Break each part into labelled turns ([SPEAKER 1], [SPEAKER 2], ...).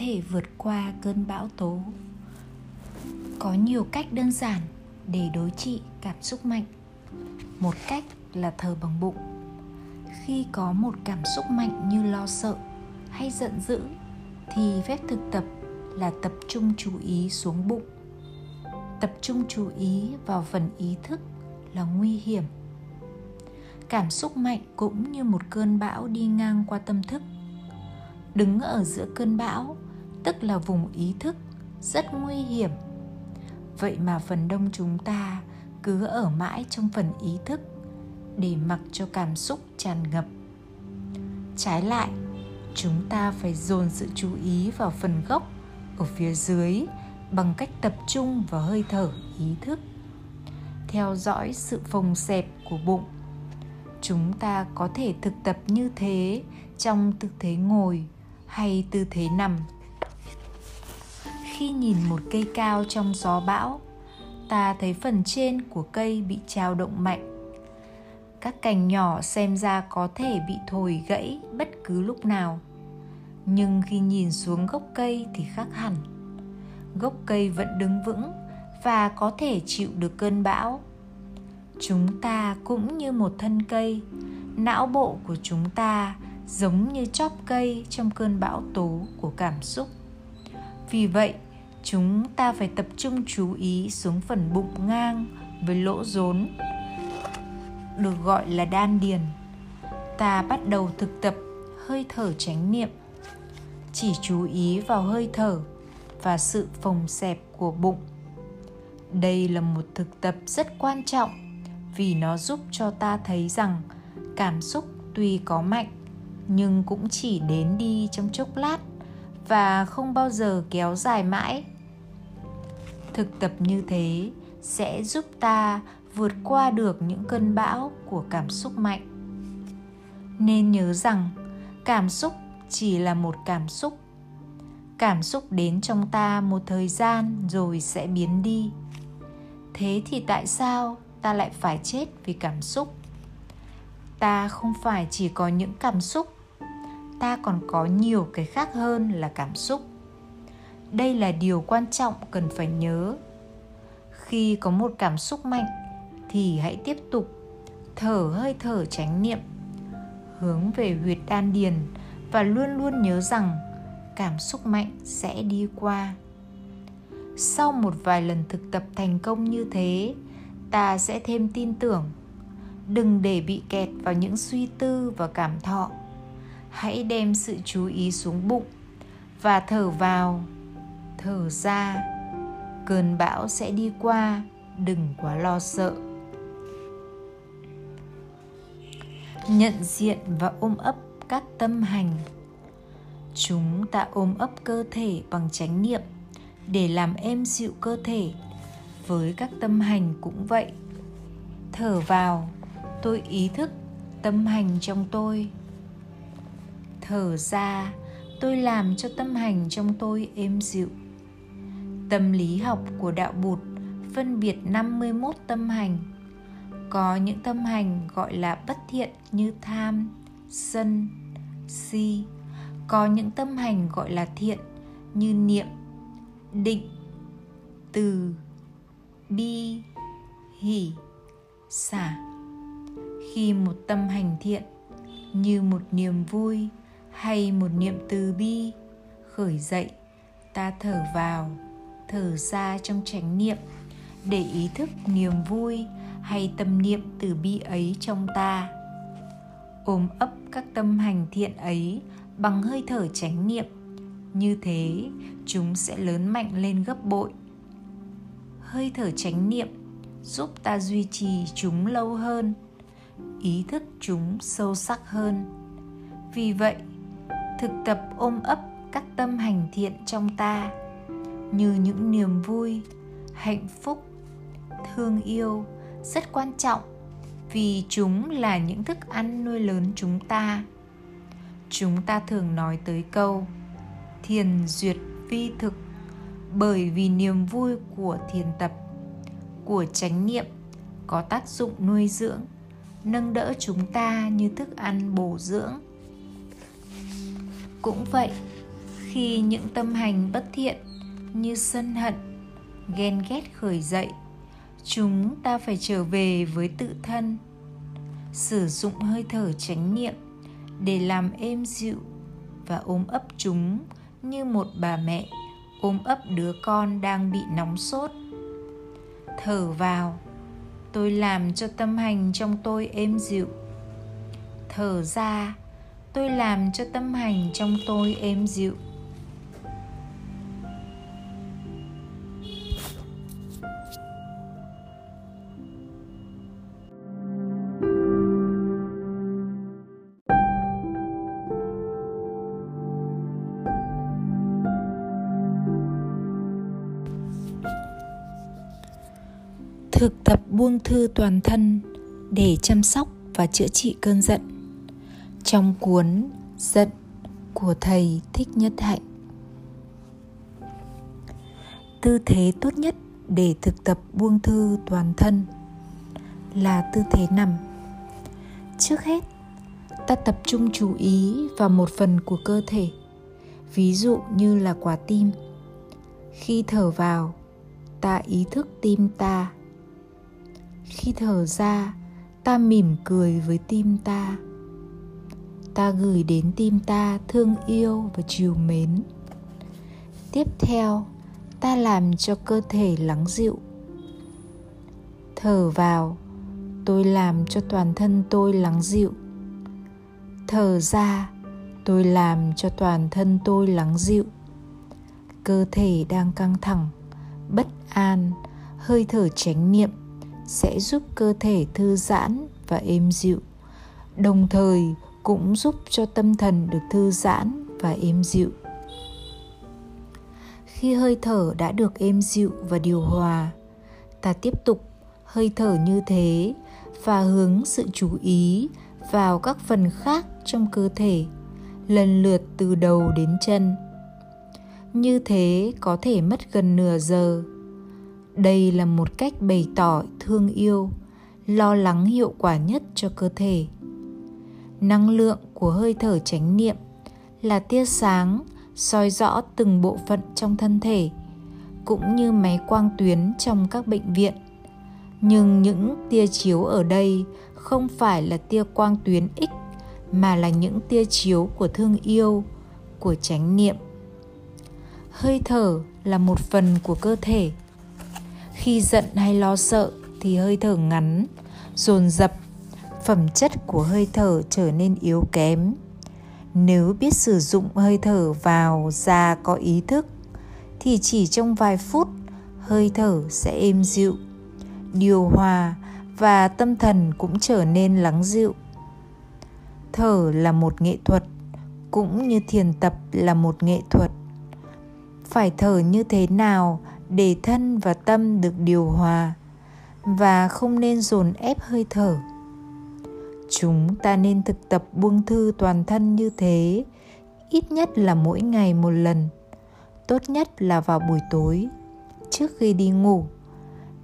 [SPEAKER 1] thể vượt qua cơn bão tố. Có nhiều cách đơn giản để đối trị cảm xúc mạnh. Một cách là thở bằng bụng. Khi có một cảm xúc mạnh như lo sợ hay giận dữ, thì phép thực tập là tập trung chú ý xuống bụng. Tập trung chú ý vào phần ý thức là nguy hiểm. Cảm xúc mạnh cũng như một cơn bão đi ngang qua tâm thức. Đứng ở giữa cơn bão tức là vùng ý thức, rất nguy hiểm. Vậy mà phần đông chúng ta cứ ở mãi trong phần ý thức để mặc cho cảm xúc tràn ngập. Trái lại, chúng ta phải dồn sự chú ý vào phần gốc ở phía dưới bằng cách tập trung vào hơi thở ý thức. Theo dõi sự phồng xẹp của bụng, chúng ta có thể thực tập như thế trong tư thế ngồi hay tư thế nằm khi nhìn một cây cao trong gió bão, ta thấy phần trên của cây bị trao động mạnh. Các cành nhỏ xem ra có thể bị thổi gãy bất cứ lúc nào. Nhưng khi nhìn xuống gốc cây thì khác hẳn. Gốc cây vẫn đứng vững và có thể chịu được cơn bão. Chúng ta cũng như một thân cây, não bộ của chúng ta giống như chóp cây trong cơn bão tố của cảm xúc. Vì vậy chúng ta phải tập trung chú ý xuống phần bụng ngang với lỗ rốn, được gọi là đan điền. Ta bắt đầu thực tập hơi thở chánh niệm. Chỉ chú ý vào hơi thở và sự phồng xẹp của bụng. Đây là một thực tập rất quan trọng vì nó giúp cho ta thấy rằng cảm xúc tuy có mạnh nhưng cũng chỉ đến đi trong chốc lát và không bao giờ kéo dài mãi. Thực tập như thế sẽ giúp ta vượt qua được những cơn bão của cảm xúc mạnh. Nên nhớ rằng, cảm xúc chỉ là một cảm xúc. Cảm xúc đến trong ta một thời gian rồi sẽ biến đi. Thế thì tại sao ta lại phải chết vì cảm xúc? Ta không phải chỉ có những cảm xúc ta còn có nhiều cái khác hơn là cảm xúc. Đây là điều quan trọng cần phải nhớ. Khi có một cảm xúc mạnh, thì hãy tiếp tục thở hơi thở chánh niệm, hướng về huyệt đan điền và luôn luôn nhớ rằng cảm xúc mạnh sẽ đi qua. Sau một vài lần thực tập thành công như thế, ta sẽ thêm tin tưởng. Đừng để bị kẹt vào những suy tư và cảm thọ hãy đem sự chú ý xuống bụng và thở vào. Thở ra, cơn bão sẽ đi qua, đừng quá lo sợ. Nhận diện và ôm ấp các tâm hành. Chúng ta ôm ấp cơ thể bằng chánh niệm để làm êm dịu cơ thể với các tâm hành cũng vậy. Thở vào, tôi ý thức tâm hành trong tôi thở ra, tôi làm cho tâm hành trong tôi êm dịu. Tâm lý học của đạo bụt phân biệt 51 tâm hành. Có những tâm hành gọi là bất thiện như tham, sân, si. Có những tâm hành gọi là thiện như niệm, định, từ, bi, hỷ, xả. Khi một tâm hành thiện như một niềm vui hay một niệm từ bi, khởi dậy, ta thở vào, thở ra trong chánh niệm, để ý thức niềm vui hay tâm niệm từ bi ấy trong ta. Ôm ấp các tâm hành thiện ấy bằng hơi thở chánh niệm, như thế chúng sẽ lớn mạnh lên gấp bội. Hơi thở chánh niệm giúp ta duy trì chúng lâu hơn, ý thức chúng sâu sắc hơn. Vì vậy thực tập ôm ấp các tâm hành thiện trong ta. Như những niềm vui, hạnh phúc, thương yêu rất quan trọng, vì chúng là những thức ăn nuôi lớn chúng ta. Chúng ta thường nói tới câu thiền duyệt vi thực bởi vì niềm vui của thiền tập, của chánh niệm có tác dụng nuôi dưỡng, nâng đỡ chúng ta như thức ăn bổ dưỡng cũng vậy, khi những tâm hành bất thiện như sân hận, ghen ghét khởi dậy, chúng ta phải trở về với tự thân, sử dụng hơi thở chánh niệm để làm êm dịu và ôm ấp chúng như một bà mẹ ôm ấp đứa con đang bị nóng sốt. Thở vào, tôi làm cho tâm hành trong tôi êm dịu. Thở ra tôi làm cho tâm hành trong tôi êm dịu. Thực tập buông thư toàn thân để chăm sóc và chữa trị cơn giận trong cuốn giận của thầy thích nhất hạnh. Tư thế tốt nhất để thực tập buông thư toàn thân là tư thế nằm. Trước hết, ta tập trung chú ý vào một phần của cơ thể, ví dụ như là quả tim. Khi thở vào, ta ý thức tim ta. Khi thở ra, ta mỉm cười với tim ta ta gửi đến tim ta thương yêu và chiều mến. Tiếp theo, ta làm cho cơ thể lắng dịu. Thở vào, tôi làm cho toàn thân tôi lắng dịu. Thở ra, tôi làm cho toàn thân tôi lắng dịu. Cơ thể đang căng thẳng, bất an, hơi thở chánh niệm sẽ giúp cơ thể thư giãn và êm dịu. Đồng thời cũng giúp cho tâm thần được thư giãn và êm dịu. Khi hơi thở đã được êm dịu và điều hòa, ta tiếp tục hơi thở như thế và hướng sự chú ý vào các phần khác trong cơ thể lần lượt từ đầu đến chân. Như thế có thể mất gần nửa giờ. Đây là một cách bày tỏ thương yêu, lo lắng hiệu quả nhất cho cơ thể năng lượng của hơi thở chánh niệm là tia sáng soi rõ từng bộ phận trong thân thể, cũng như máy quang tuyến trong các bệnh viện. Nhưng những tia chiếu ở đây không phải là tia quang tuyến x, mà là những tia chiếu của thương yêu, của chánh niệm. Hơi thở là một phần của cơ thể. Khi giận hay lo sợ thì hơi thở ngắn, dồn dập phẩm chất của hơi thở trở nên yếu kém. Nếu biết sử dụng hơi thở vào ra có ý thức, thì chỉ trong vài phút, hơi thở sẽ êm dịu, điều hòa và tâm thần cũng trở nên lắng dịu. Thở là một nghệ thuật, cũng như thiền tập là một nghệ thuật. Phải thở như thế nào để thân và tâm được điều hòa và không nên dồn ép hơi thở? Chúng ta nên thực tập buông thư toàn thân như thế. Ít nhất là mỗi ngày một lần. Tốt nhất là vào buổi tối, trước khi đi ngủ.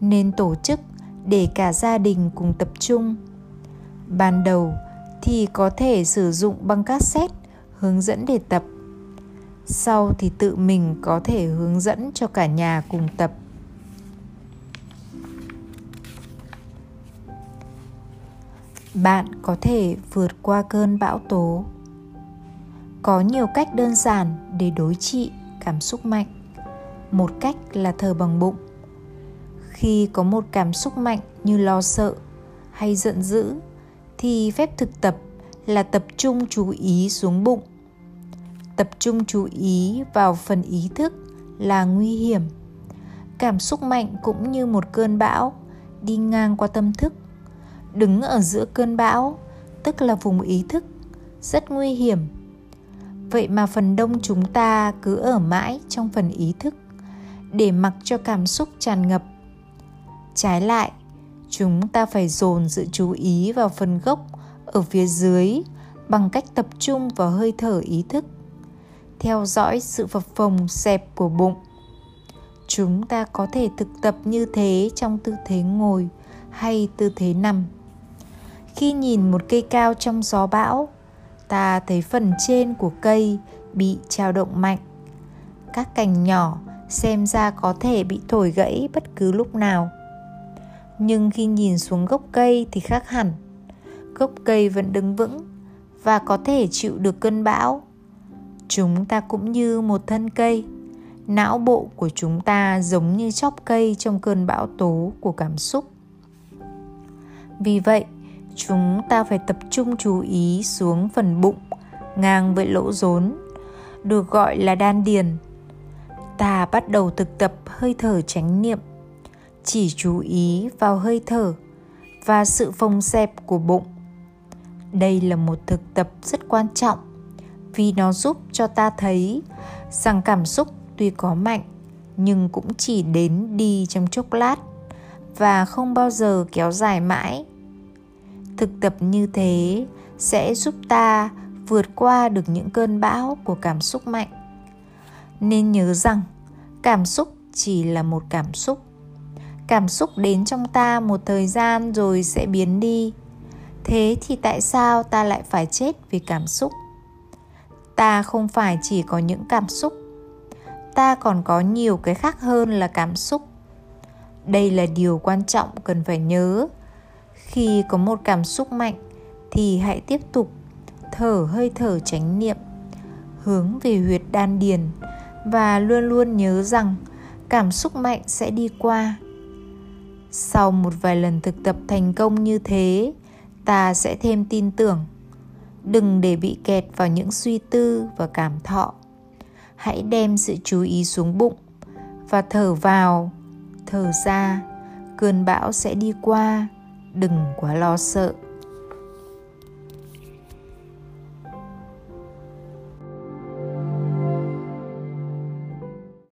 [SPEAKER 1] Nên tổ chức để cả gia đình cùng tập trung. Ban đầu thì có thể sử dụng băng cassette hướng dẫn để tập. Sau thì tự mình có thể hướng dẫn cho cả nhà cùng tập. Bạn có thể vượt qua cơn bão tố. Có nhiều cách đơn giản để đối trị cảm xúc mạnh. Một cách là thở bằng bụng. Khi có một cảm xúc mạnh như lo sợ hay giận dữ, thì phép thực tập là tập trung chú ý xuống bụng. Tập trung chú ý vào phần ý thức là nguy hiểm. Cảm xúc mạnh cũng như một cơn bão đi ngang qua tâm thức đứng ở giữa cơn bão, tức là vùng ý thức, rất nguy hiểm. Vậy mà phần đông chúng ta cứ ở mãi trong phần ý thức, để mặc cho cảm xúc tràn ngập. Trái lại, chúng ta phải dồn sự chú ý vào phần gốc ở phía dưới bằng cách tập trung vào hơi thở ý thức, theo dõi sự phập phồng xẹp của bụng. Chúng ta có thể thực tập như thế trong tư thế ngồi hay tư thế nằm khi nhìn một cây cao trong gió bão, ta thấy phần trên của cây bị trao động mạnh. Các cành nhỏ xem ra có thể bị thổi gãy bất cứ lúc nào. Nhưng khi nhìn xuống gốc cây thì khác hẳn. Gốc cây vẫn đứng vững và có thể chịu được cơn bão. Chúng ta cũng như một thân cây. Não bộ của chúng ta giống như chóp cây trong cơn bão tố của cảm xúc. Vì vậy chúng ta phải tập trung chú ý xuống phần bụng, ngang với lỗ rốn, được gọi là đan điền. Ta bắt đầu thực tập hơi thở chánh niệm. Chỉ chú ý vào hơi thở và sự phồng xẹp của bụng. Đây là một thực tập rất quan trọng vì nó giúp cho ta thấy rằng cảm xúc tuy có mạnh nhưng cũng chỉ đến đi trong chốc lát và không bao giờ kéo dài mãi thực tập như thế sẽ giúp ta vượt qua được những cơn bão của cảm xúc mạnh. Nên nhớ rằng, cảm xúc chỉ là một cảm xúc. Cảm xúc đến trong ta một thời gian rồi sẽ biến đi. Thế thì tại sao ta lại phải chết vì cảm xúc? Ta không phải chỉ có những cảm xúc. Ta còn có nhiều cái khác hơn là cảm xúc. Đây là điều quan trọng cần phải nhớ khi có một cảm xúc mạnh thì hãy tiếp tục thở hơi thở chánh niệm, hướng về huyệt đan điền và luôn luôn nhớ rằng cảm xúc mạnh sẽ đi qua. Sau một vài lần thực tập thành công như thế, ta sẽ thêm tin tưởng. Đừng để bị kẹt vào những suy tư và cảm thọ. Hãy đem sự chú ý xuống bụng và thở vào, thở ra, cơn bão sẽ đi qua đừng quá lo sợ.